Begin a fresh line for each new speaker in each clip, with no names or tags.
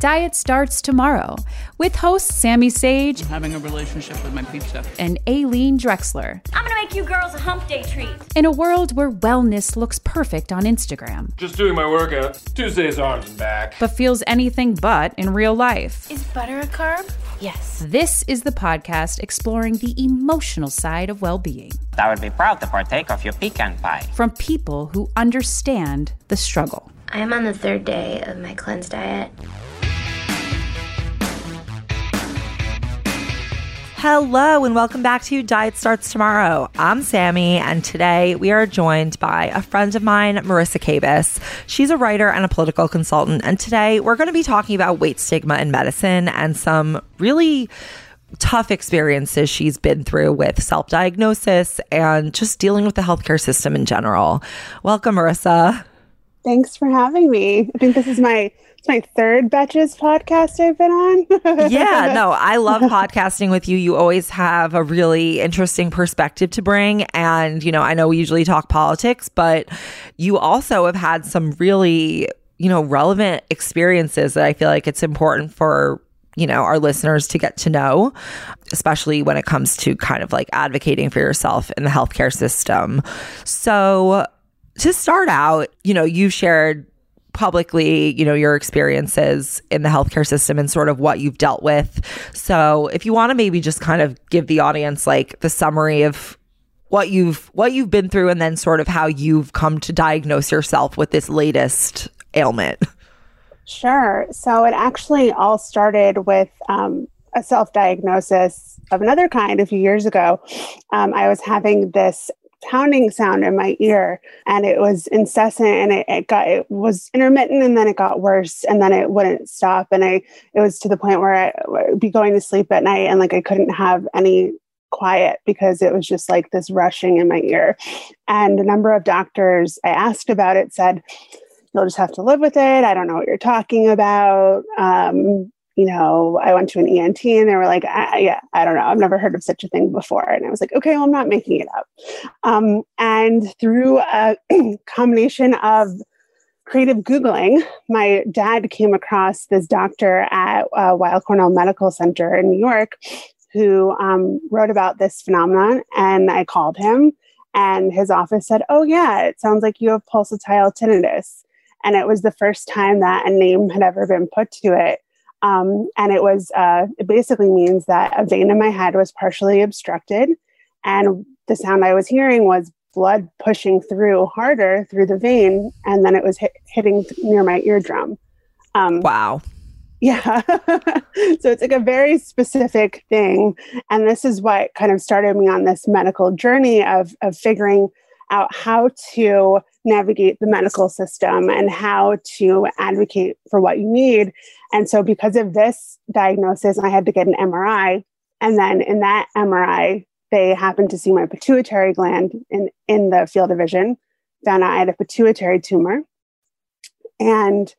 Diet starts tomorrow with hosts Sammy Sage.
I'm having a relationship with my pizza.
And Aleen Dreksler.
I'm gonna make you girls a hump day treat.
In a world where wellness looks perfect on Instagram.
Just doing my workout. Tuesday's arms and back.
But feels anything but in real life.
Is butter a carb? Yes.
This is the podcast exploring the emotional side of well being.
I would be proud to partake of your pecan pie.
From people who understand the struggle.
I am on the third day of my cleanse diet.
Hello, and welcome back to Diet Starts Tomorrow. I'm Sammy, and today we are joined by a friend of mine, Marisa Kabas. She's a writer and a political consultant, and today we're going to be talking about weight stigma in medicine and some really tough experiences she's been through with self diagnosis and just dealing with the healthcare system in general. Welcome, Marisa.
Thanks for having me. I think this is my it's my third Betches podcast I've been on.
yeah, no, I love podcasting with you. You always have a really interesting perspective to bring. And, you know, I know we usually talk politics, but you also have had some really, you know, relevant experiences that I feel like it's important for you know our listeners to get to know especially when it comes to kind of like advocating for yourself in the healthcare system so to start out you know you've shared publicly, you know, your experiences in the healthcare system and sort of what you've dealt with. So, if you want to maybe just kind of give the audience like the summary of what you've what you've been through and then sort of how you've come to diagnose yourself with this latest ailment.
Sure. So it actually all started with um, a self diagnosis of another kind a few years ago. Um, I was having this pounding sound in my ear and it was incessant and it, it, got it was intermittent and then it got worse and then it wouldn't stop and i it was to the point where i would be going to sleep at night and like i couldn't have any quiet because it was just like this rushing in my ear. And a number of doctors i asked about it said you'll just have to live with it. I don't know what you're talking about. Um, you know, I went to an ENT and they were like, I, yeah, I don't know. I've never heard of such a thing before. And I was like, okay, well, I'm not making it up. Um, and through a combination of creative Googling, my dad came across this doctor at uh, Weill Cornell Medical Center in New York who um, wrote about this phenomenon. And I called him, and his office said, Oh, yeah, it sounds like you have pulsatile tinnitus. And it was the first time that a name had ever been put to it. Um, and it was, uh, it basically means that a vein in my head was partially obstructed. And the sound I was hearing was blood pushing through harder through the vein. And then it was hit, hitting near my eardrum.
Um, wow.
Yeah. so it's like a very specific thing. And this is what kind of started me on this medical journey of, of figuring out how to navigate the medical system and how to advocate for what you need. And so, because of this diagnosis, I had to get an MRI. And then in that MRI, they happened to see my pituitary gland in, in the field of vision, found out I had a pituitary tumor. And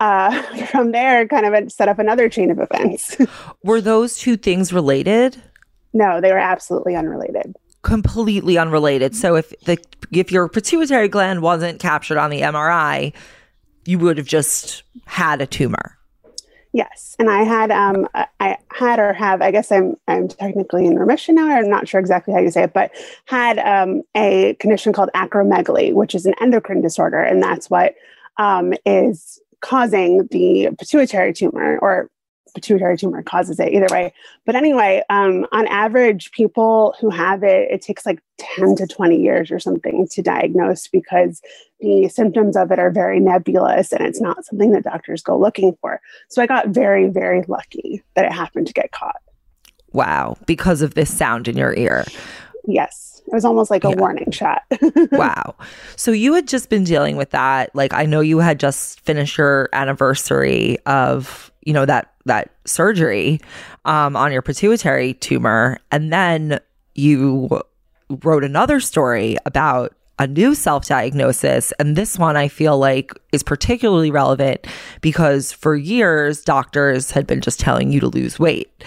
uh, from there, kind of set up another chain of events.
were those two things related?
No, they were absolutely unrelated
completely unrelated. So if the if your pituitary gland wasn't captured on the MRI, you would have just had a tumor.
Yes, and I had um I had or have I guess I'm I'm technically in remission now. I'm not sure exactly how you say it, but had um a condition called acromegaly, which is an endocrine disorder, and that's what um is causing the pituitary tumor or pituitary tumor causes it either way. But anyway, um, on average, people who have it, it takes like 10 to 20 years or something to diagnose because the symptoms of it are very nebulous and it's not something that doctors go looking for. So I got very, very lucky that it happened to get caught.
Wow. Because of this sound in your ear.
Yes. It was almost like a yeah. warning shot.
wow. So you had just been dealing with that. Like I know you had just finished your anniversary of, you know, that that surgery um, on your pituitary tumor and then you wrote another story about a new self diagnosis. And this one I feel like is particularly relevant because for years, doctors had been just telling you to lose weight.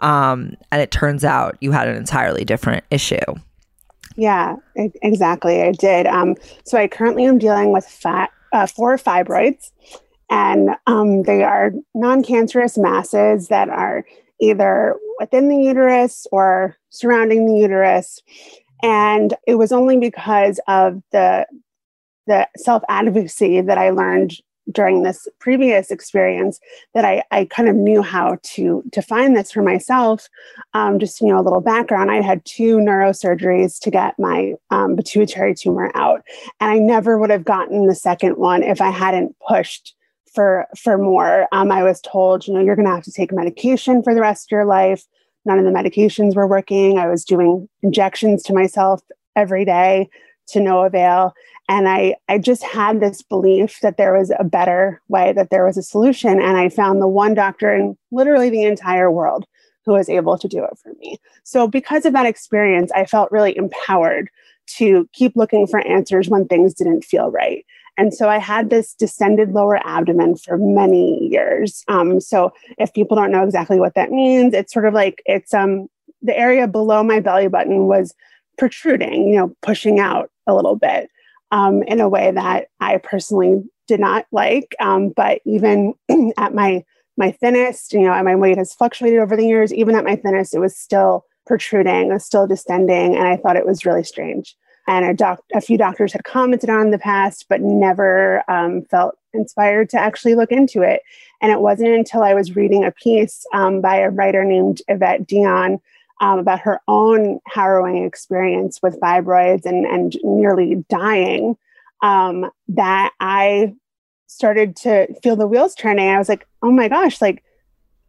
Um, and it turns out you had an entirely different issue.
Yeah, exactly. I did. Um, so I currently am dealing with fat, uh, four fibroids, and um, they are non cancerous masses that are either within the uterus or surrounding the uterus. And it was only because of the the self advocacy that I learned during this previous experience that I, I kind of knew how to to find this for myself. Um, just you know, a little background: I had two neurosurgeries to get my um, pituitary tumor out, and I never would have gotten the second one if I hadn't pushed for for more. Um, I was told, you know, you're going to have to take medication for the rest of your life. None of the medications were working. I was doing injections to myself every day to no avail and i i just had this belief that there was a better way that there was a solution. And i found the one doctor in literally the entire world who was able to do it for me. So because of that experience i felt really empowered to keep looking for answers when things didn't feel right. And so I had this distended lower abdomen for many years. Um, so if people don't know exactly what that means, it's sort of like it's um, the area below my belly button was protruding, you know, pushing out a little bit um, in a way that I personally did not like. Um, but even at my my thinnest, you know, my weight has fluctuated over the years. Even at my thinnest, it was still protruding, it was still distending, and I thought it was really strange. And a, doc- a few doctors had commented on in the past, but never um, felt inspired to actually look into it. And it wasn't until I was reading a piece um, by a writer named Yvette Dion um, about her own harrowing experience with fibroids and, and nearly dying um, that I started to feel the wheels turning. I was like, oh my gosh, like,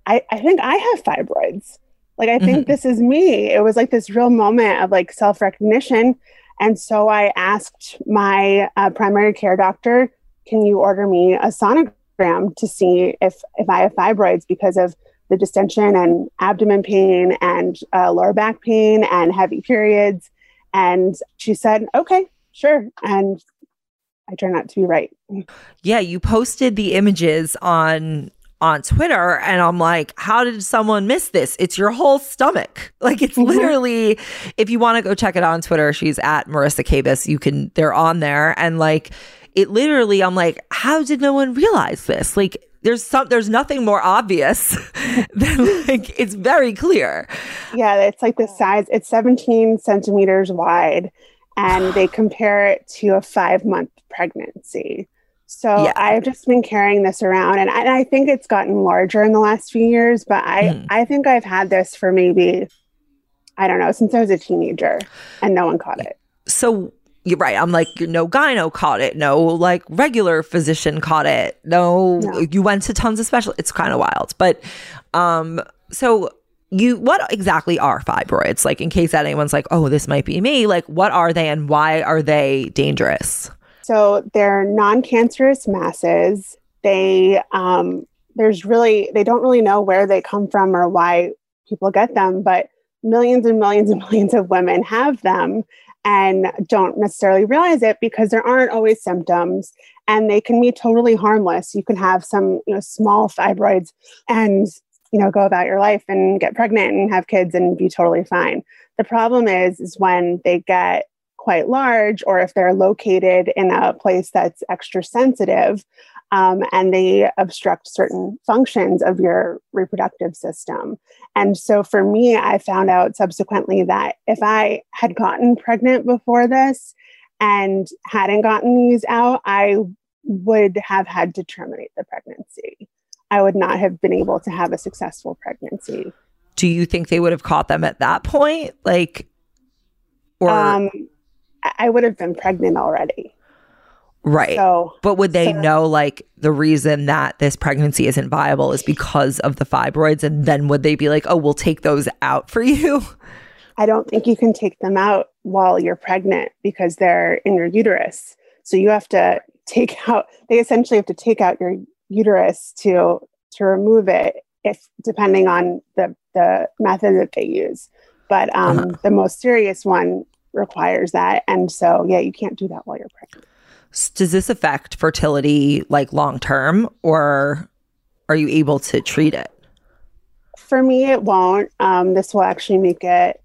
I, I think I have fibroids. Like, I think mm-hmm. this is me. It was like this real moment of like self recognition. And so I asked my uh, primary care doctor, can you order me a sonogram to see if, if I have fibroids because of the distension and abdomen pain and uh, lower back pain and heavy periods. And she said, okay, sure. And I turned out to be right.
Yeah, you posted the images on on Twitter and I'm like, how did someone miss this? It's your whole stomach. Like it's mm-hmm. literally if you want to go check it out on Twitter, she's at Marisa Kabas. You can they're on there and like it literally I'm like, how did no one realize this? Like there's some there's nothing more obvious than like it's very clear.
Yeah, it's like the size. It's 17 centimeters wide, and they compare it to a five month pregnancy. So yeah. I've just been carrying this around, and I, and I, think it's gotten larger in the last few years. But I mm. I think I've had this for maybe I don't know since I was a teenager, and no one caught it.
So you're right. I'm like, no gyno caught it. No, like regular physician caught it. No, no. you went to tons of special. It's kind of wild. But, um, so you, what exactly are fibroids? Like, in case that anyone's like, oh, this might be me. Like, what are they and why are they dangerous?
So they're non-cancerous masses. They, um, there's really, they don't really know where they come from or why people get them, but millions and millions and millions of women have them and don't necessarily realize it because there aren't always symptoms and they can be totally harmless. You can have some, you know, small fibroids and, you know, go about your life and get pregnant and have kids and be totally fine. The problem is is when they get quite large or if they're located in a place that's extra sensitive um, and they obstruct certain functions of your reproductive system. And so for me, I found out subsequently that if I had gotten pregnant before this and hadn't gotten these out, I would have had to terminate the pregnancy. I would not have been able to have a successful pregnancy.
Do you think they would have caught them at that point? Like,
or um, I would have been pregnant already.
Right. So, but would they so, know like the reason that this pregnancy isn't viable is because of the fibroids? And then would they be like, oh, we'll take those out for you?
I don't think you can take them out while you're pregnant because they're in your uterus. So you have to take out, they essentially have to take out your uterus to to remove it if depending on the the method that they use. But um, uh-huh. the most serious one requires that. And so yeah, you can't do that while you're pregnant.
Does this affect fertility like long term or are you able to treat it?
For me, it won't. Um, this will actually make it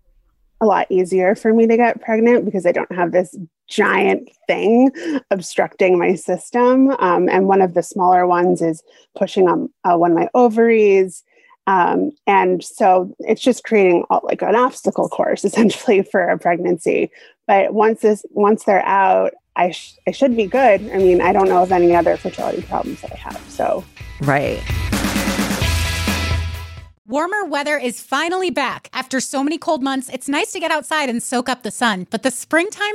a lot easier for me to get pregnant because I don't have this giant thing obstructing my system. Um, and one of the smaller ones is pushing on uh, one of my ovaries. Um, and so it's just creating all, like an obstacle course essentially for a pregnancy. But once this, once they're out, I, sh- I should be good. I mean, I don't know of any other fertility problems that I have. So,
right.
Warmer weather is finally back. After so many cold months, it's nice to get outside and soak up the sun, but the springtime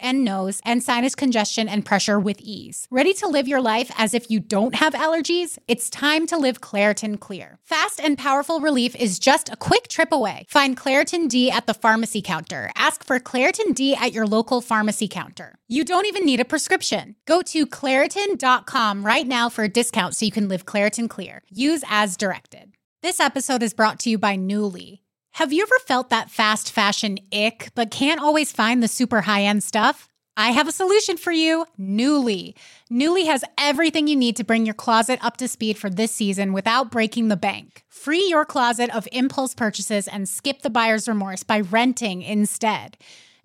and nose, and sinus congestion and pressure with ease. Ready to live your life as if you don't have allergies? It's time to live Claritin Clear. Fast and powerful relief is just a quick trip away. Find Claritin D at the pharmacy counter. Ask for Claritin D at your local pharmacy counter. You don't even need a prescription. Go to Claritin.com right now for a discount so you can live Claritin Clear. Use as directed. This episode is brought to you by Nuuly. Have you ever felt that fast fashion ick, but can't always find the super high end stuff? I have a solution for you Nuuly. Nuuly has everything you need to bring your closet up to speed for this season without breaking the bank. Free your closet of impulse purchases and skip the buyer's remorse by renting instead.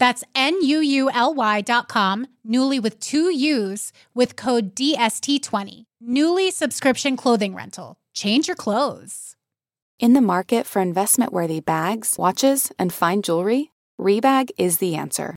That's N-U-U-L-Y dot com, Nuuly with two U's with code DST20. Nuuly subscription clothing rental. Change your clothes.
In the market for investment worthy bags, watches, and fine jewelry, Rebag is the answer.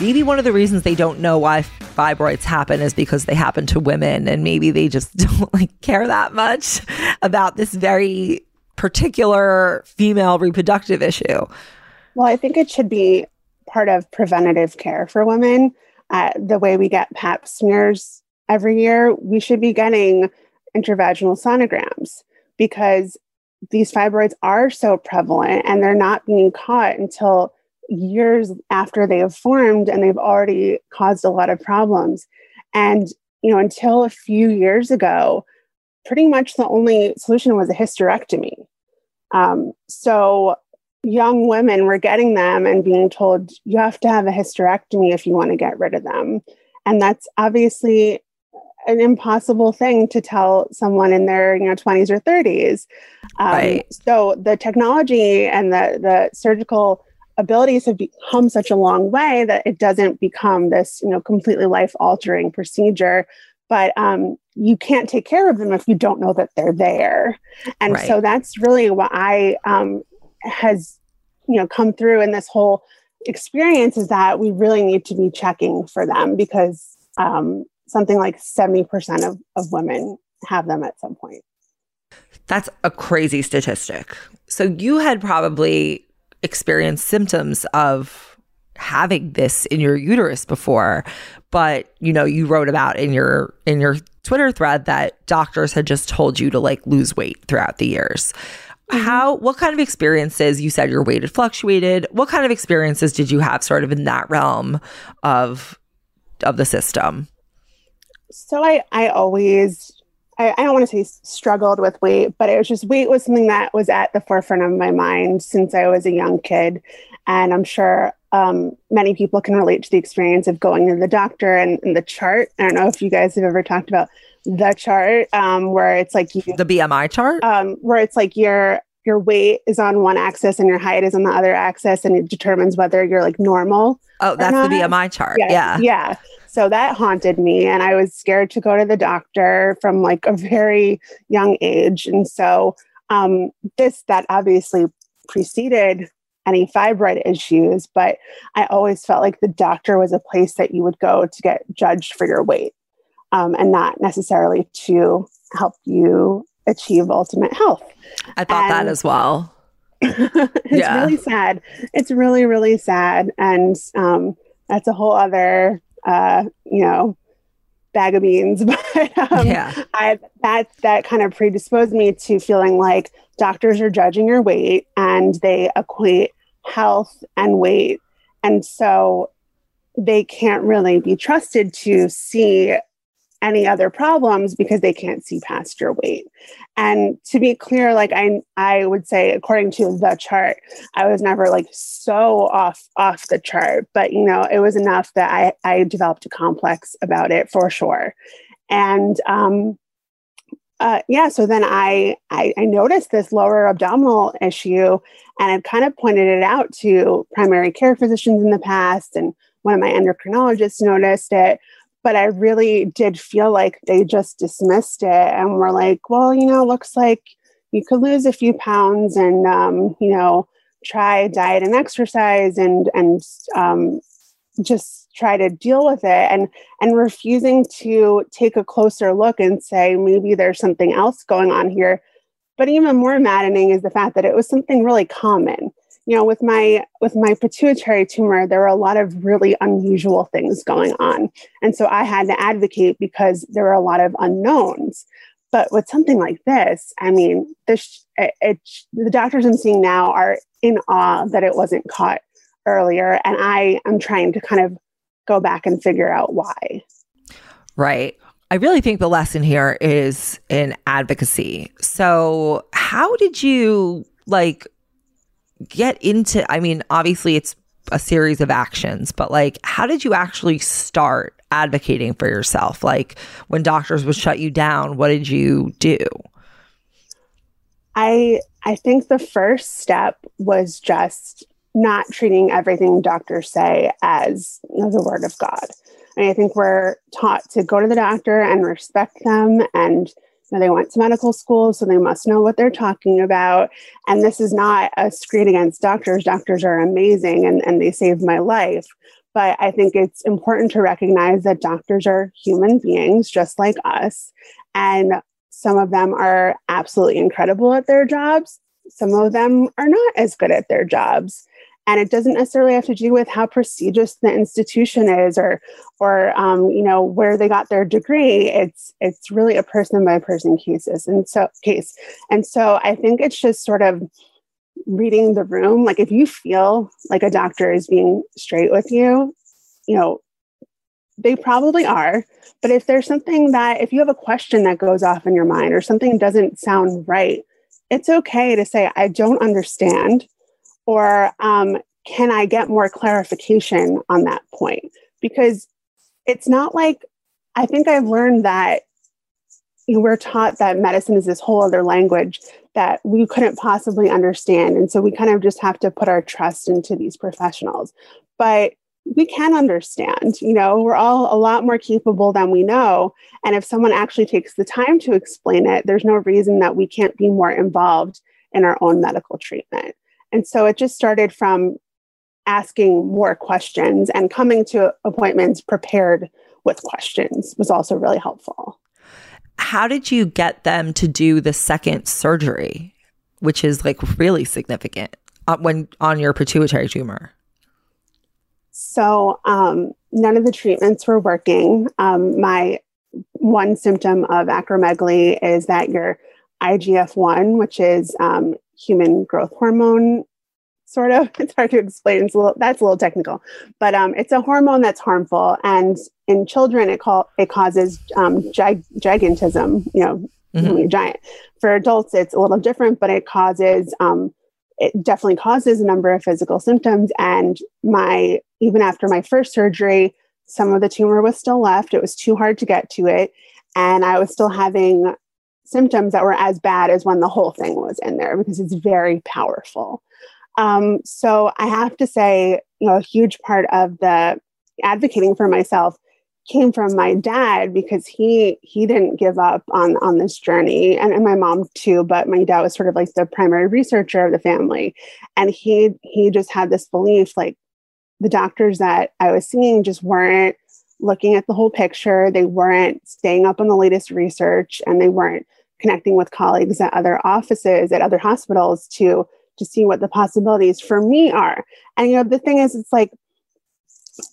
Maybe one of the reasons they don't know why fibroids happen is because they happen to women and maybe they just don't like care that much about this very particular female reproductive issue.
Well, I think it should be part of preventative care for women. Uh, the way we get pap smears every year, we should be getting intravaginal sonograms because these fibroids are so prevalent and they're not being caught until years after they have formed and they've already caused a lot of problems. And, you know, until a few years ago, pretty much the only solution was a hysterectomy. Um, so young women were getting them and being told you have to have a hysterectomy if you want to get rid of them. And that's obviously an impossible thing to tell someone in their you know 20s or 30s. Um, right. So the technology and the the surgical abilities have become such a long way that it doesn't become this you know completely life altering procedure. But um, you can't take care of them if you don't know that they're there. And right. so that's really what i um, has you know come through in this whole experience is that we really need to be checking for them because um, something like 70% of, of women have them at some point.
That's a crazy statistic. So you had probably experienced symptoms of having this in your uterus before but you know you wrote about in your in your twitter thread that doctors had just told you to like lose weight throughout the years mm-hmm. how what kind of experiences you said your weight had fluctuated what kind of experiences did you have sort of in that realm of of the system
so i i always I, I don't want to say struggled with weight, but it was just weight was something that was at the forefront of my mind since I was a young kid. And I'm sure um, many people can relate to the experience of going to the doctor and, and, the chart. I don't know if you guys have ever talked about the chart um, where it's like you,
the BMI chart,
um, where it's like your your weight is on one axis and your height is on the other axis, and it determines whether you're like normal.
Oh, that's the BMI chart.
Yeah,
yeah,
yeah. So that haunted me, and I was scared to go to the doctor from like a very young age. And so um, this that obviously preceded any fibroid issues, but I always felt like the doctor was a place that you would go to get judged for your weight um, and not necessarily to help you achieve ultimate health.
I thought and that as well.
it's yeah. really sad. It's really, really sad. And um, that's a whole other uh, you know, bag of beans. But um, yeah. I that that kind of predisposed me to feeling like doctors are judging your weight and they equate health and weight. And so they can't really be trusted to see any other problems because they can't see past your weight. And to be clear, like I I would say according to the chart, I was never like so off off the chart, but you know, it was enough that I I developed a complex about it for sure. And um uh, yeah, so then I, I, I noticed this lower abdominal issue, and I kind of pointed it out to primary care physicians in the past, and one of my endocrinologists noticed it but I really did feel like they just dismissed it and were like, well, you know, looks like you could lose a few pounds and, um, you know, try diet and exercise and, and, um, just try to deal with it. And and refusing to take a closer look and say maybe there's something else going on here. But even more maddening is the fact that it was something really common you know with my with my pituitary tumor there were a lot of really unusual things going on. And so i had to advocate because there were a lot of unknowns. But with something like this i mean this it, it, the doctors i'm seeing now are in awe that it wasn't caught earlier. And i am trying to kind of go back and figure out why.
Right. I really think the lesson here is in advocacy. So, how did you like get into I mean, obviously it's a series of actions, but like how did you actually start advocating for yourself? Like when doctors would shut you down, what did you do?
I I think the first step was just not treating everything doctors say as you know, the word of God. I think we're taught to go to the doctor and respect them and they went to medical school, so they must know what they're talking about. And this is not a screed against doctors. Doctors are amazing and, and they saved my life. But I think it's important to recognize that doctors are human beings just like us. And some of them are absolutely incredible at their jobs. Some of them are not as good at their jobs and it doesn't necessarily have to do with how prestigious the institution is or or um, you know where they got their degree it's it's really a person by person cases and so case and so i think it's just sort of reading the room. Like if you feel like a doctor is being straight with you, you know, they probably are. But if there's something that, if you have a question that goes off in your mind or something doesn't sound right, it's okay to say, I don't understand, or um, can I get more clarification on that point? Because it's not like, I think I've learned that we're taught that medicine is this whole other language that we couldn't possibly understand. And so we kind of just have to put our trust into these professionals. But we can understand, you know, we're all a lot more capable than we know. And if someone actually takes the time to explain it, there's no reason that we can't be more involved in our own medical treatment. And so it just started from asking more questions and coming to appointments prepared with questions was also really helpful.
How did you get them to do the second surgery, which is like really significant uh, when on your pituitary tumor?
So um, none of the treatments were working. Um, my one symptom of acromegaly is that your IGF 1, which is um, human growth hormone, sort of, it's hard to explain. It's a little, that's a little technical, but um, it's a hormone that's harmful. And in children, it, call, it causes um, gig- gigantism, you know, mm-hmm. giant. For adults, it's a little different, but it causes um, it definitely causes a number of physical symptoms. And my, even after my first surgery, some of the tumor was still left. It was too hard to get to it. And I was still having symptoms that were as bad as when the whole thing was in there because it's very powerful. Um, so I have to say, you know, a huge part of the advocating for myself came from my dad because he he didn't give up on on this journey. And, and my mom too but my dad was sort of like the primary researcher of the family. And he he just had this belief like the doctors that i was seeing just weren't looking at the whole picture. They weren't staying up on the latest research and they weren't connecting with colleagues at other offices at other hospitals to to see what the possibilities for me are and you know the thing is it's like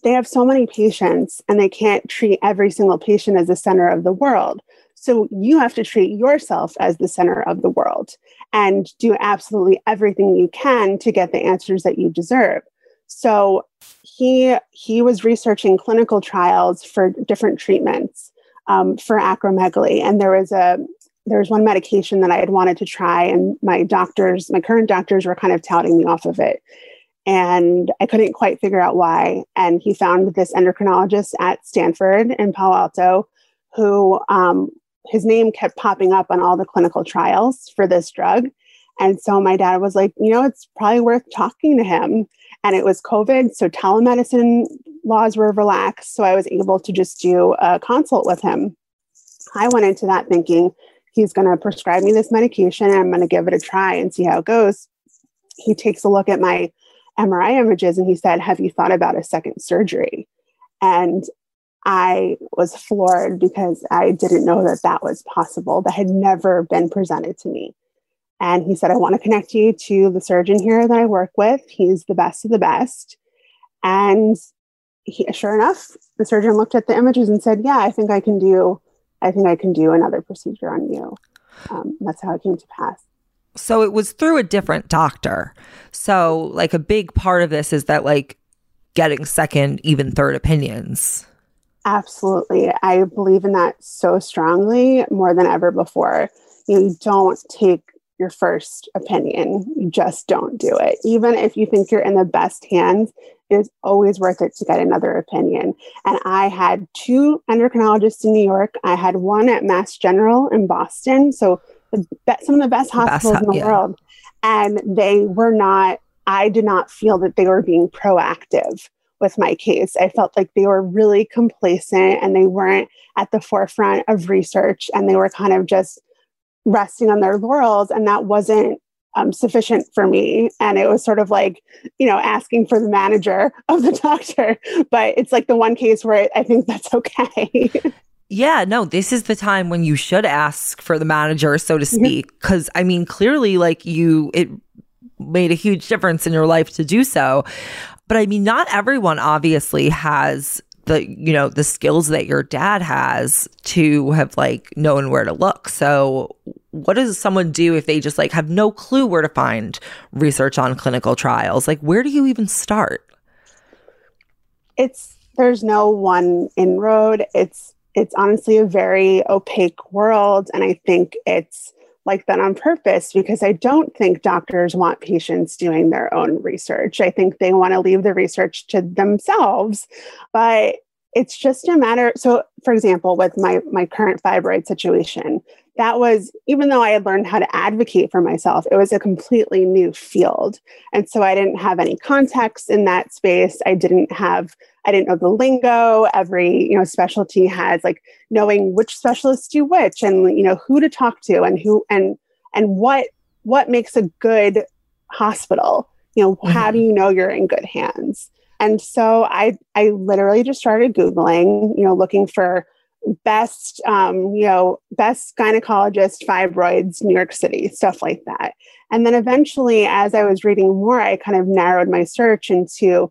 they have so many patients and they can't treat every single patient as the center of the world. So you have to treat yourself as the center of the world and do absolutely everything you can to get the answers that you deserve. So he he was researching clinical trials for different treatments um, for acromegaly, and there was a there was one medication that I had wanted to try, and my doctors, my current doctors, were kind of touting me off of it and I couldn't quite figure out why. And he found this endocrinologist at Stanford in Palo Alto who um, his name kept popping up on all the clinical trials for this drug. And so my dad was like, you know, it's probably worth talking to him. And it was COVID, so telemedicine laws were relaxed. So I was able to just do a consult with him. I went into that thinking he's going to prescribe me this medication and I'm going to give it a try and see how it goes. He takes a look at my MRI images and he said, Have you thought about a second surgery? And I was floored because I didn't know that that was possible. That had never been presented to me. And he said, I want to connect you to the surgeon here that I work with. He's the best of the best. And he, sure enough, the surgeon looked at the images and said, Yeah, I think I can do, I think I can do another procedure on you. Um, that's how it came to pass.
So it was through a different doctor. So, like, a big part of this is that, like, getting second, even third opinions.
Absolutely. I believe in that so strongly more than ever before. You don't take your first opinion, you just don't do it. Even if you think you're in the best hands, is always worth it to get another opinion. And I had two endocrinologists in New York, I had one at Mass General in Boston. So, the be- some of the best hospitals best, in the yeah. world, and they were not. I did not feel that they were being proactive with my case. I felt like they were really complacent and they weren't at the forefront of research, and they were kind of just resting on their laurels, and that wasn't um, sufficient for me. And it was sort of like, you know, asking for the manager of the doctor. But it's like the one case where I think that's okay.
Yeah, no, this is the time when you should ask for the manager, so to speak. Because, I mean, clearly, like you, it made a huge difference in your life to do so. But I mean, not everyone obviously has the you know the skills that your dad has to have like known where to look. So what does someone do if they just like have no clue where to find research on clinical trials? Like where do you even start?
It's there's no one inroad. It's it's honestly a very opaque world. And i think it's like that on purpose because I don't think doctors want patients doing their own research. I think they want to leave the research to themselves. But it's just a matter so for example with my my current fibroid situation that was even though i had learned how to advocate for myself it was a completely new field and so i didn't have any context in that space i didn't have i didn't know the lingo. Every you know specialty has like knowing which specialists do which and you know who to talk to and who and and what what makes a good hospital. You know mm-hmm. how do you know you're in good hands? And so I I literally just started googling, you know, looking for best um, you know best gynecologist fibroids new york city stuff like that. And then eventually as i was reading more i kind of narrowed my search into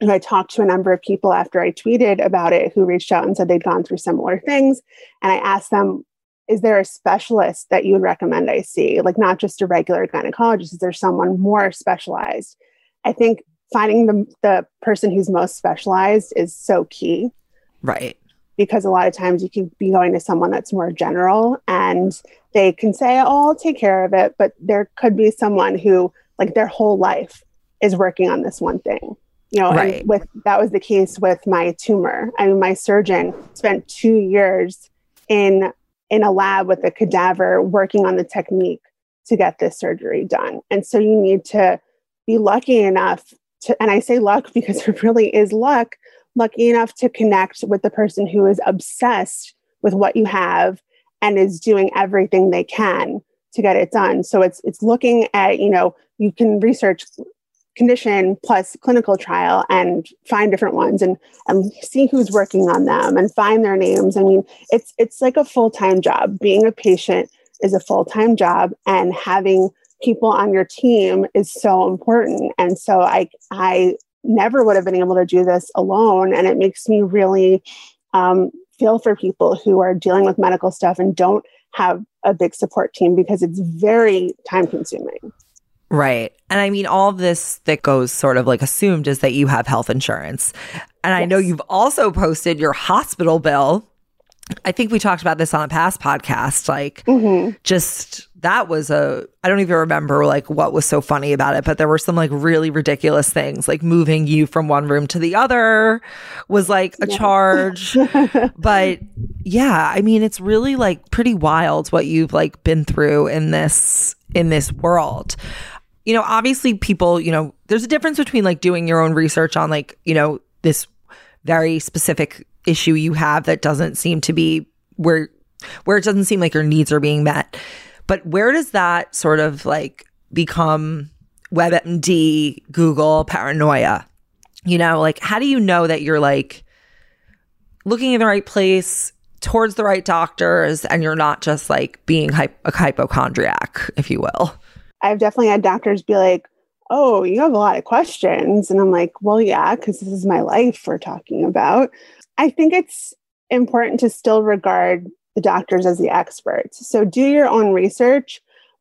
and I talked to a number of people after I tweeted about it who reached out and said they'd gone through similar things. And I asked them, is there a specialist that you would recommend I see? Like, not just a regular gynecologist, is there someone more specialized? I think finding the, the person who's most specialized is so key.
Right.
Because a lot of times you can be going to someone that's more general and they can say, Oh, I'll take care of it. But there could be someone who, like, their whole life is working on this one thing. You know, right. and with that was the case with my tumor. I mean, my surgeon spent two years in in a lab with a cadaver working on the technique to get this surgery done. And so you need to be lucky enough to, and I say luck because it really is luck, lucky enough to connect with the person who is obsessed with what you have and is doing everything they can to get it done. So it's it's looking at, you know, you can research condition plus clinical trial and find different ones and and see who's working on them and find their names. I mean, it's it's like a full-time job. Being a patient is a full-time job and having people on your team is so important. And so I I never would have been able to do this alone. And it makes me really um, feel for people who are dealing with medical stuff and don't have a big support team because it's very time consuming.
Right. And I mean, all this that goes sort of like assumed is that you have health insurance. And yes. I know you've also posted your hospital bill. I think we talked about this on a past podcast. Like, mm-hmm. just that was a I don't even remember like what was so funny about it, but there were some like really ridiculous things, like moving you from one room to the other was like a yeah. charge. but yeah, I mean it's really like pretty wild what you've like been through in this in this world. You know, obviously people, you know, there's a difference between like doing your own research on like, you know, this very specific issue you have that doesn't seem to be where where it doesn't seem like your needs are being met but where does that sort of like become WebMD, Google paranoia? You know, like how do you know that you're like looking in the right place towards the right doctors and you're not just like being hy- a hypochondriac, if you will?
I've definitely had doctors be like, oh, you have a lot of questions. And I'm like, well, yeah, because this is my life we're talking about. I think it's important to still regard the doctors as the experts. So do your own research,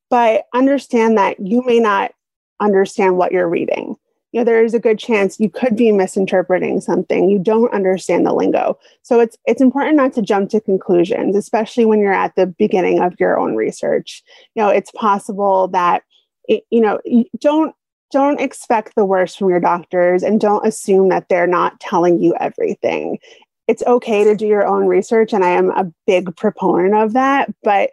but understand that you may not understand what you're reading. You know, there is a good chance you could be misinterpreting something. You don't understand the lingo. So it's it's important not to jump to conclusions, especially when you're at the beginning of your own research. You know, it's possible that it, you know, don't don't expect the worst from your doctors and don't assume that they're not telling you everything. It's okay to do your own research and i am a big proponent of that but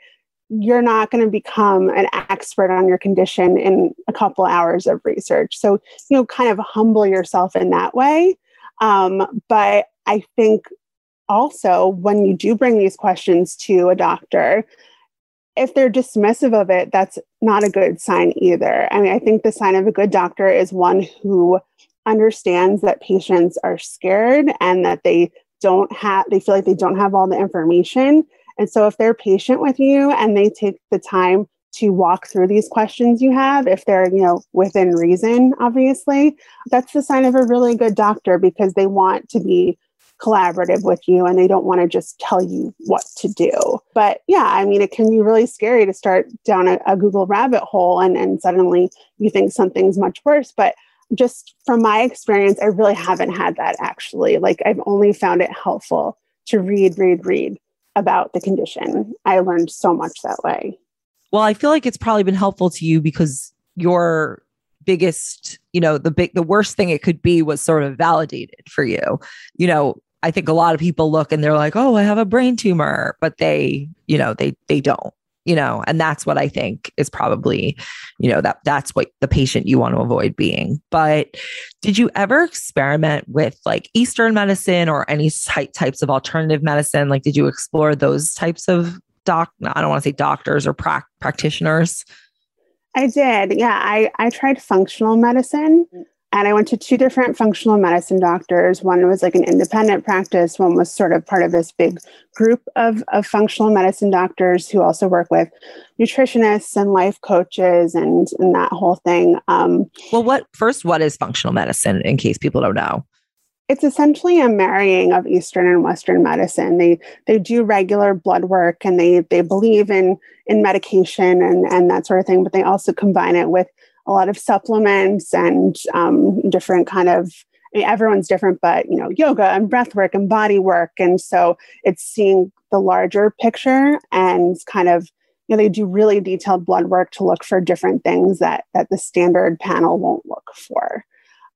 you're not going to become an expert on your condition in a couple hours of research. So you know kind of humble yourself in that way. Um, but i think also when you do bring these questions to a doctor if they're dismissive of it that's not a good sign either. I mean i think the sign of a good doctor is one who understands that patients are scared and that they don't have they feel like they don't have all the information. And so if they're patient with you and they take the time to walk through these questions you have if they're you know within reason obviously that's the sign of a really good doctor because they want to be collaborative with you and they don't want to just tell you what to do. But yeah, I mean, it can be really scary to start down a, a Google rabbit hole and, and suddenly you think something's much worse. But just from my experience, I really haven't had that actually. Like, I've only found it helpful to read, read, read about the condition. I learned so much that way.
Well, I feel like it's probably been helpful to you because your biggest, you know, the big, the worst thing it could be was sort of validated for you. You know, I think a lot of people look and they're like, "Oh, I have a brain tumor," but they, you know, they they don't you know and that's what i think is probably you know that that's what the patient you want to avoid being. But did you ever experiment with like eastern medicine or any type, types of alternative medicine? Like did you explore those types of doc i don't want to say doctors or pra- practitioners?
I did. Yeah i i tried functional medicine and I went to two different functional medicine doctors. One was like an independent practice, one was sort of part of this big group of, of functional medicine doctors who also work with nutritionists and life coaches and, and that whole thing. Um,
well, what first, what is functional medicine in case people don't know?
It's essentially a marrying of Eastern and Western medicine. They they do regular blood work and they they believe in in medication and, and that sort of thing, but they also combine it with a lot of supplements and um, different kind of I mean, everyone's different, but you know, yoga and breath work and body work. And so it's seeing the larger picture and kind of, you know, they do really detailed blood work to look for different things that that the standard panel won't look for.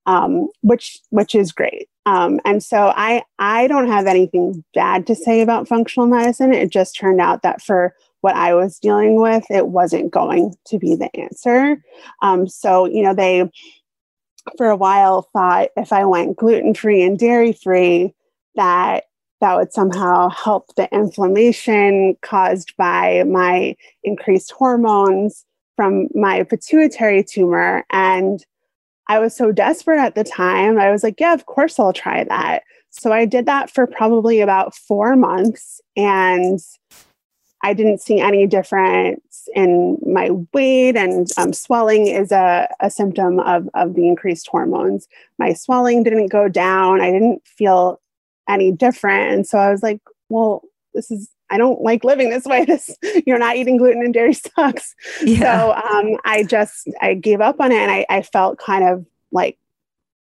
Um, which which is great. Um, and so I I don't have anything bad to say about functional medicine. It just turned out that for what I was dealing with, it wasn't going to be the answer. Um, so, you know, they for a while thought if I went gluten free and dairy free, that that would somehow help the inflammation caused by my increased hormones from my pituitary tumor. And I was so desperate at the time. I was like, yeah, of course I'll try that. So I did that for probably about four months. And I didn't see any difference in my weight, and um, swelling is a, a symptom of, of the increased hormones. My swelling didn't go down. I didn't feel any different. And so I was like, well, this is, I don't like living this way. This, you're not eating gluten and dairy sucks. Yeah. So um, I just, I gave up on it and I, I felt kind of like,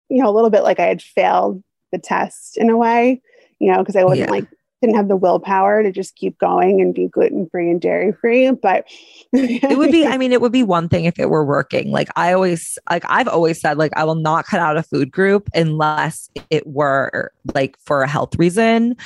you know, a little bit like I had failed the test in a way, you know, because I wasn't yeah. like didn't have the willpower to just keep going and be gluten free and dairy free. But
it would be, I mean, it would be one thing if it were working. Like I always, like I've always said, like I will not cut out a food group unless it were like for a health reason. Mm-hmm.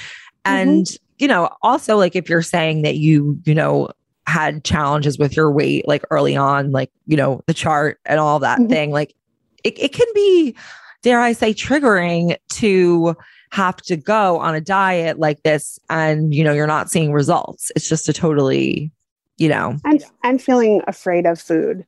And, mm-hmm. you know, also like if you're saying that you, you know, had challenges with your weight like early on, like, you know, the chart and all that mm-hmm. thing, like it, it can be, dare I say, triggering to, have to go on a diet like this and you know you're not seeing results. It's just a totally you know.
And and feeling afraid of food.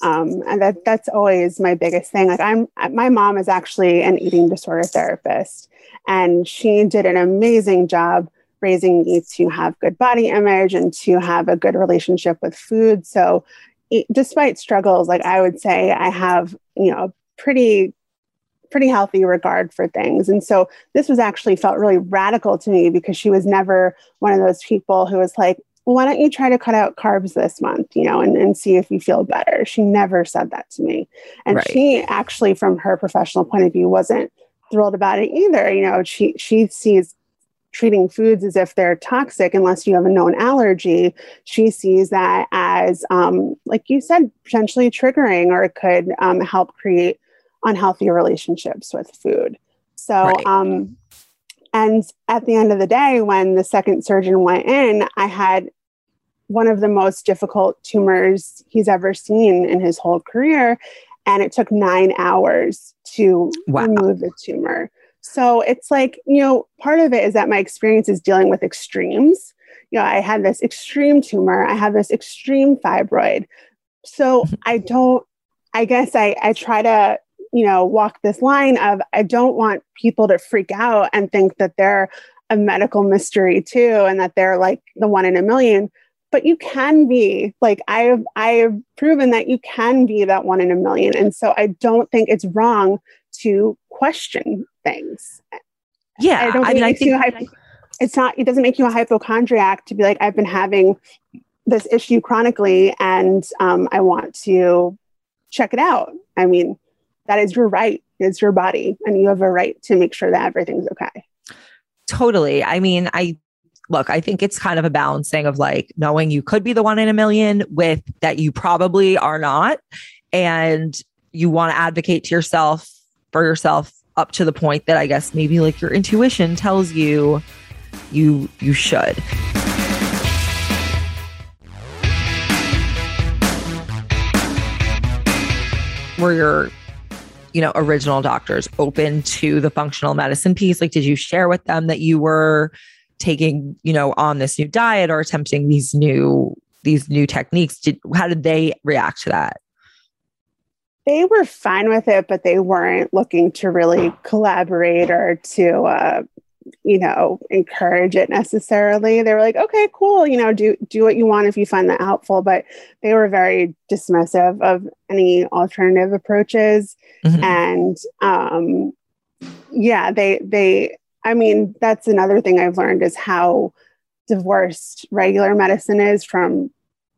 Um, and that that's always my biggest thing. Like i'm my mom is actually an eating disorder therapist and she did an amazing job raising me to have good body image and to have a good relationship with food. So despite struggles like i would say i have you know a pretty pretty healthy regard for things. And so this was actually felt really radical to me because she was never one of those people who was like, well, why don't you try to cut out carbs this month, you know, and, and see if you feel better? She never said that to me. And right. she actually, from her professional point of view, wasn't thrilled about it either. You know, she she sees treating foods as if they're toxic unless you have a known allergy. She sees that as, um, like you said, potentially triggering, or it could um, help create unhealthy relationships with food. So, right. um, and at the end of the day, when the second surgeon went in, I had one of the most difficult tumors he's ever seen in his whole career. And it took nine hours to wow. remove the tumor. So it's like, you know, part of it is that my experience is dealing with extremes. You know, I had this extreme tumor, I have this extreme fibroid. So I don't, I guess I, I try to you know, walk this line of I don't want people to freak out and think that they're a medical mystery too and that they're like the one in a million but you can be like i have i have proven that you can be that one in a million and so i don't think it's wrong to question things
Yeah,
I don't
I
think
mean,
it
I think
hypo- it's not. It doesn't make you a hypochondriac to be like, I've been having this issue chronically, and um, I want to check it out. I mean, that is your right. It's your body, and you have a right to make sure that everything's okay.
Totally. I mean, I look, I think it's kind of a balancing of like knowing you could be the one in a million with that you probably are not. And you want to advocate to yourself for yourself up to the point that I guess maybe like your intuition tells you you you should. Were your you know original doctors open to the functional medicine piece? Like did you share with them that you were taking you know on this new diet or attempting these new these new techniques? Did how did they react to that?
They were fine with it, but they weren't looking to really collaborate or to, uh, you know, encourage it necessarily. They were like, okay, cool, you know, do do what you want if you find that helpful. But they were very dismissive of any alternative approaches.
Mhm.
And um, yeah, they they. I mean, that's another thing I've learned is how divorced regular medicine is from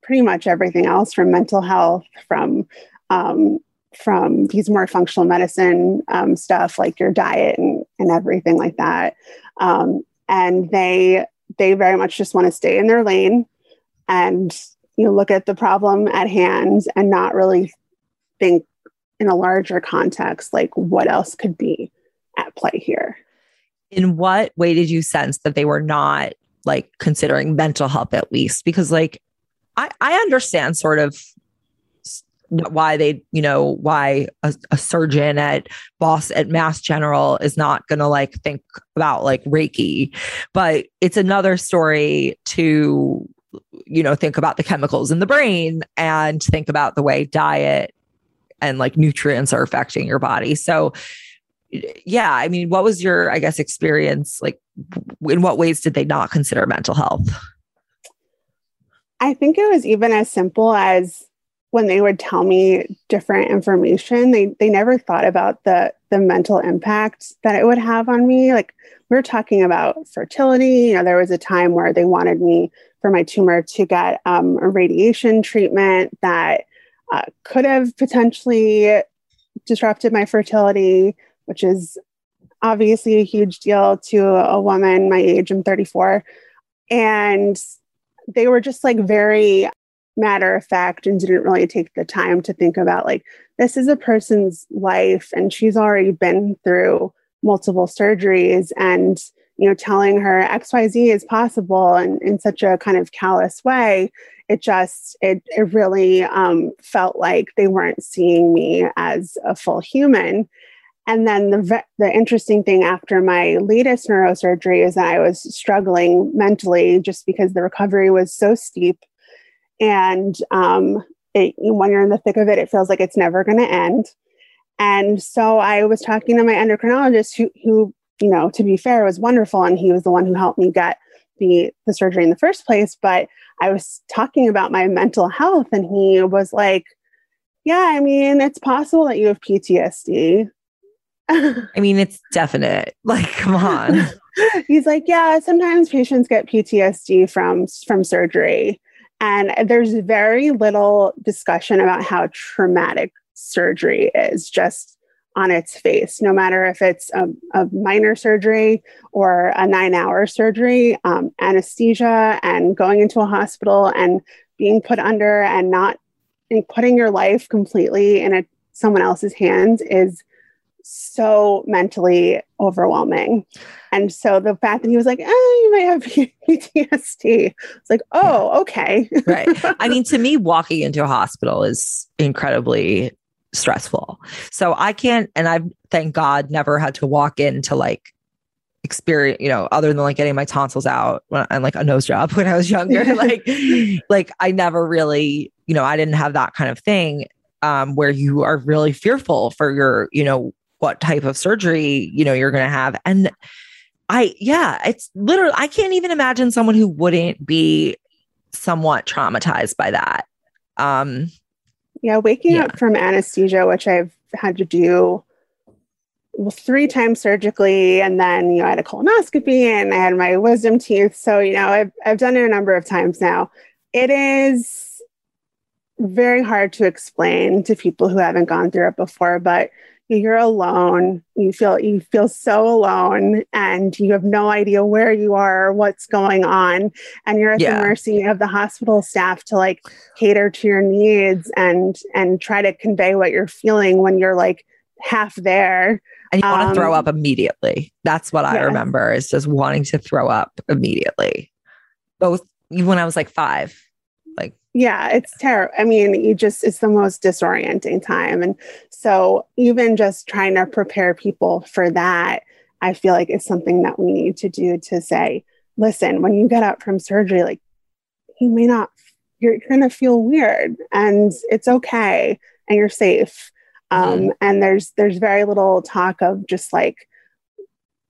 pretty much everything else, from mental health, from um, from these more functional medicine um, stuff like your diet and, and everything like that. Um, and they they very much just want to stay in their lane and you know, look at the problem at hand and not really think in a larger context like what else could be at play here.
in what way did you sense that they were not like considering mental health at least because like i i understand sort of why they you know why a, a surgeon at boss at mass general is not gonna like think about like reiki. But it's another story to you know think about the chemicals in the brain and think about the way diet and like nutrients are affecting your body. So yeah i mean what was your i guess experience like in what ways did they not consider mental health?
I think it was even as simple as when they would tell me different information, they they never thought about the the mental impact that it would have on me. Like we were talking about fertility. You know, there was a time where they wanted me for my tumor to get um, a radiation treatment that uh, could have potentially disrupted my fertility, which is obviously a huge deal to a woman my age. I'm 34, and they were just like very matter of fact and didn't really take the time to think about like this is a person's life and she's already been through multiple surgeries and you know telling her xyz is possible and in such a kind of callous way. It just it, it really um, felt like they weren't seeing me as a full human. And then the the interesting thing after my latest neurosurgery is that I was struggling mentally just because the recovery was so steep, and um, it, when you're in the thick of it, it feels like it's never going to end. And so I was talking to my endocrinologist, who, who you know, to be fair, was wonderful, and he was the one who helped me get the the surgery in the first place. But I was talking about my mental health, and he was like, "Yeah, I mean, it's possible that you have PTSD."
i mean it's definite like come on
He's like, yeah, sometimes patients get PTSD from from surgery, and there's very little discussion about how traumatic surgery is just on its face. No matter if it's a, a minor surgery or a nine-hour surgery, um, anesthesia and going into a hospital and being put under and not and putting your life completely in a, someone else's hands is so mentally overwhelming. And so the fact that he was like, eh, you might have PTSD, it's like, oh, okay.
right i mean to me walking into a hospital is incredibly stressful so i can't and i've thank god never had to walk into like experience you know other than like getting my tonsils out when, and like a nose job when i was younger like like i never really you know i didn't have that kind of thing um where you are really fearful for your you know what type of surgery you know you're going to have and i yeah it's literally i can't even imagine someone who wouldn't be somewhat traumatized by that um
Yeah, waking
Yeah.
up from anesthesia, which I've had to do well, three times surgically, and then you know I had a colonoscopy and I had my wisdom teeth. So you know I've I've done it a number of times now. It is very hard to explain to people who haven't gone through it before, but you're alone. You feel you feel so alone and you have no idea where you are or what's going on. And you're at yeah. the mercy of the hospital staff to like cater to your needs and and try to convey what you're feeling when you're like half there.
And you um, want to throw up immediately. That's what i remember is just wanting to throw up immediately. Both when i was like five. like
yeah it's terrible i mean you just it's the most disorienting time. And so even just trying to prepare people for that i feel like it's something that we need to do to say listen when you get out from surgery like you may not you're going to feel weird and it's okay and you're safe. Um, mm-hmm. and there's there's very little talk of just like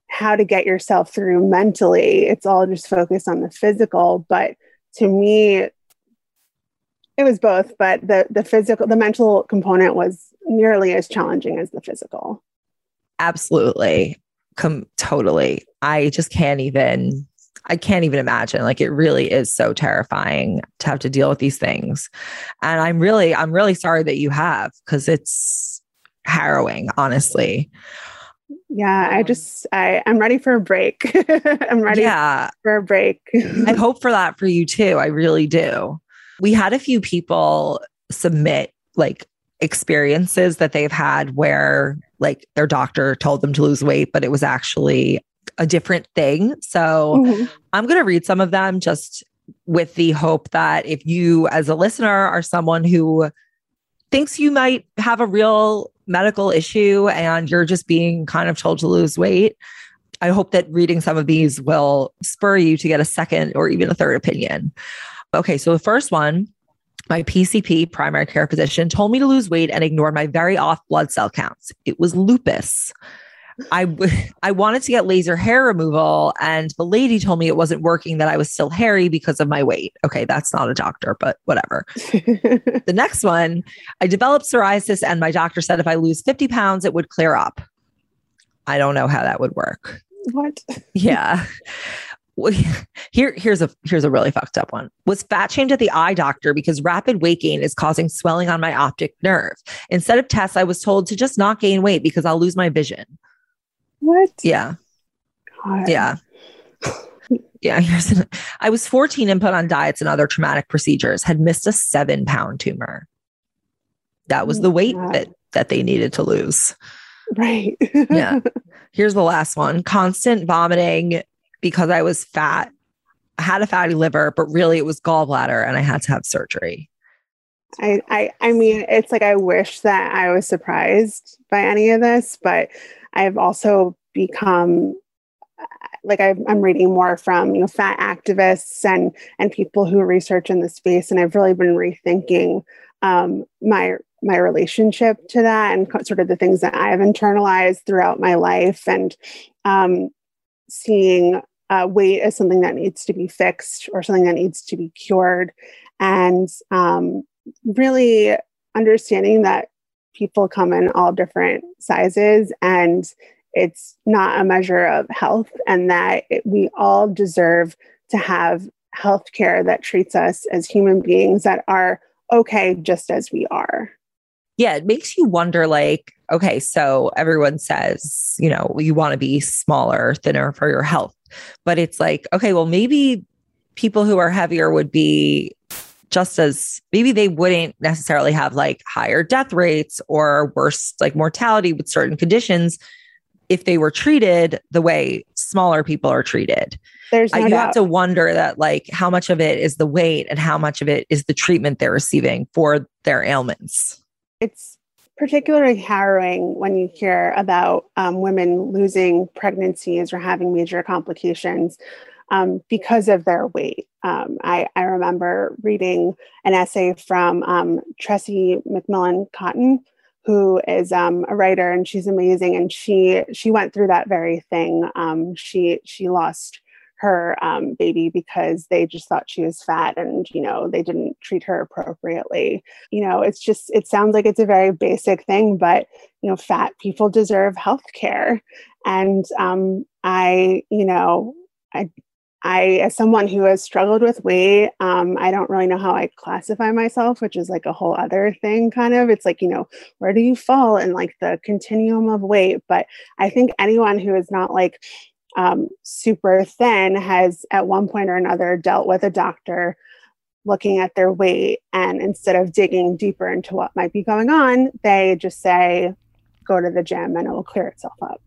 how to get yourself through mentally. It's all just focused on the physical. But to me it was both, but the the physical, the mental component was nearly as challenging as the physical.
Absolutely. Com- totally. I just can't even I can't even imagine. Like it really is so terrifying to have to deal with these things. And I'm really I'm really sorry that you have cuz it's harrowing, honestly.
Yeah, I um, just I I'm ready for a break. I'm ready yeah. for a break.
I hope for that for you too. I really do. We had a few people submit like experiences that they've had where like their doctor told them to lose weight, but it was actually a different thing. So mm-hmm. I'm going to read some of them just with the hope that if you, as a listener, are someone who thinks you might have a real medical issue and you're just being kind of told to lose weight, I hope that reading some of these will spur you to get a second or even a third opinion. Okay, so the first one, my PCP, primary care physician, told me to lose weight and ignored my very off blood cell counts. It was lupus. I I wanted to get laser hair removal, and the lady told me it wasn't working. That I was still hairy because of my weight. Okay, that's not a doctor, but whatever. the next one, I developed psoriasis, and my doctor said if I lose fifty pounds, it would clear up. I don't know how that would work.
What?
Yeah. here here's a here's a really fucked up one. Was fat shamed at the eye doctor because rapid weight gain is causing swelling on my optic nerve. Instead of tests i was told to just not gain weight because i'll lose my vision.
What?
Yeah. God. yeah. Yeah here's an, i was 14 and put on diets and other traumatic procedures. Had missed a seven pound tumor. That was the oh weight that that they needed to lose.
Right.
Yeah. Here's the last one. Constant vomiting because I was fat. I had a fatty liver, but really it was gallbladder and I had to have surgery.
I, I I mean it's like I wish that I was surprised by any of this, but I've also become like I, am reading more from you know fat activists and and people who research in the space, and I've really been rethinking um, my my relationship to that and sort of the things that I've internalized throughout my life, and um, seeing uh, weight as something that needs to be fixed or something that needs to be cured. And um, really understanding that people come in all different sizes and it's not a measure of health, and that it, we all deserve to have health care that treats us as human beings that are okay just as we are.
Yeah, it makes you wonder like, okay, so everyone says, you know, you want to be smaller, thinner for your health. But it's like, okay, well, maybe people who are heavier would be just as maybe they wouldn't necessarily have like higher death rates or worse like mortality with certain conditions if they were treated the way smaller people are treated.
There's no
you
doubt.
have to wonder that like how much of it is the weight and how much of it is the treatment they're receiving for their ailments.
It's particularly harrowing when you hear about um, women losing pregnancies or having major complications um, because of their weight. Um, I, I, remember reading an essay from um, Tressie McMillan Cottom, who is um, a writer and she's amazing, and she she went through that very thing. Um, she she lost her um, baby because they just thought she was fat and you know they didn't treat her appropriately you know it's just it sounds like it's a very basic thing but you know fat people deserve health care and um, i you know i I, as someone who has struggled with weight, um, I don't really know how I classify myself, which is like a whole other thing, kind of. It's like, you know, where do you fall in like the continuum of weight? But I think anyone who is not like um, super thin has at one point or another dealt with a doctor looking at their weight. And instead of digging deeper into what might be going on, they just say, go to the gym and it will clear itself up.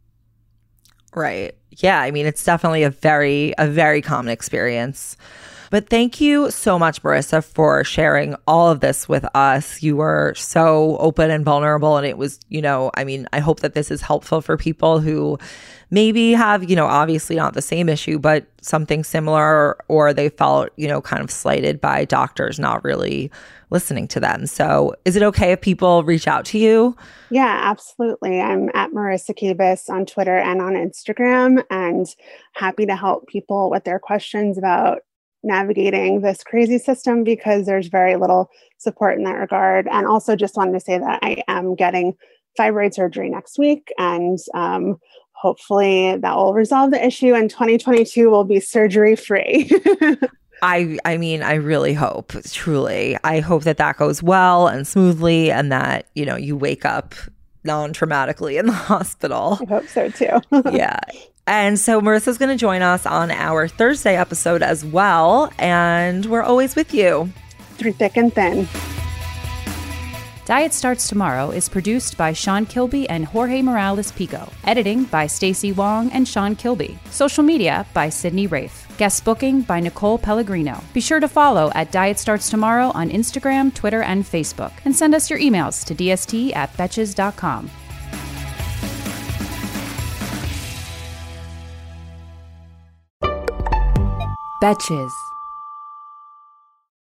Right. Yeah, I mean it's definitely a very a very common experience. But thank you so much, Marisa, for sharing all of this with us. You were so open and vulnerable. And it was, you know, I mean, I hope that this is helpful for people who maybe have, you know, obviously not the same issue, but something similar, or they felt, you know, kind of slighted by doctors not really listening to them. So is it okay if people reach out to you?
Yeah, absolutely. I'm at Marisa Kabas on Twitter and on Instagram and happy to help people with their questions about navigating this crazy system because there's very little support in that regard. And also, just wanted to say that I am getting fibroid surgery next week, and um, hopefully that will resolve the issue. And 2022 will be surgery free.
I I mean I really hope truly I hope that that goes well and smoothly and that you know you wake up non-traumatically in the hospital.
I hope so too.
yeah. And so Marisa's going to join us on our Thursday episode as well. And we're always with you.
Through thick and thin.
Diet Starts Tomorrow is produced by Sean Kilby and Jorge Morales Pico. Editing by Stacy Wong and Sean Kilby. Social media by Sydney Rafe. Guest booking by Nicole Pellegrino. Be sure to follow at Diet Starts Tomorrow on Instagram, Twitter, and Facebook. And send us your emails to dst at betches.com. Betches.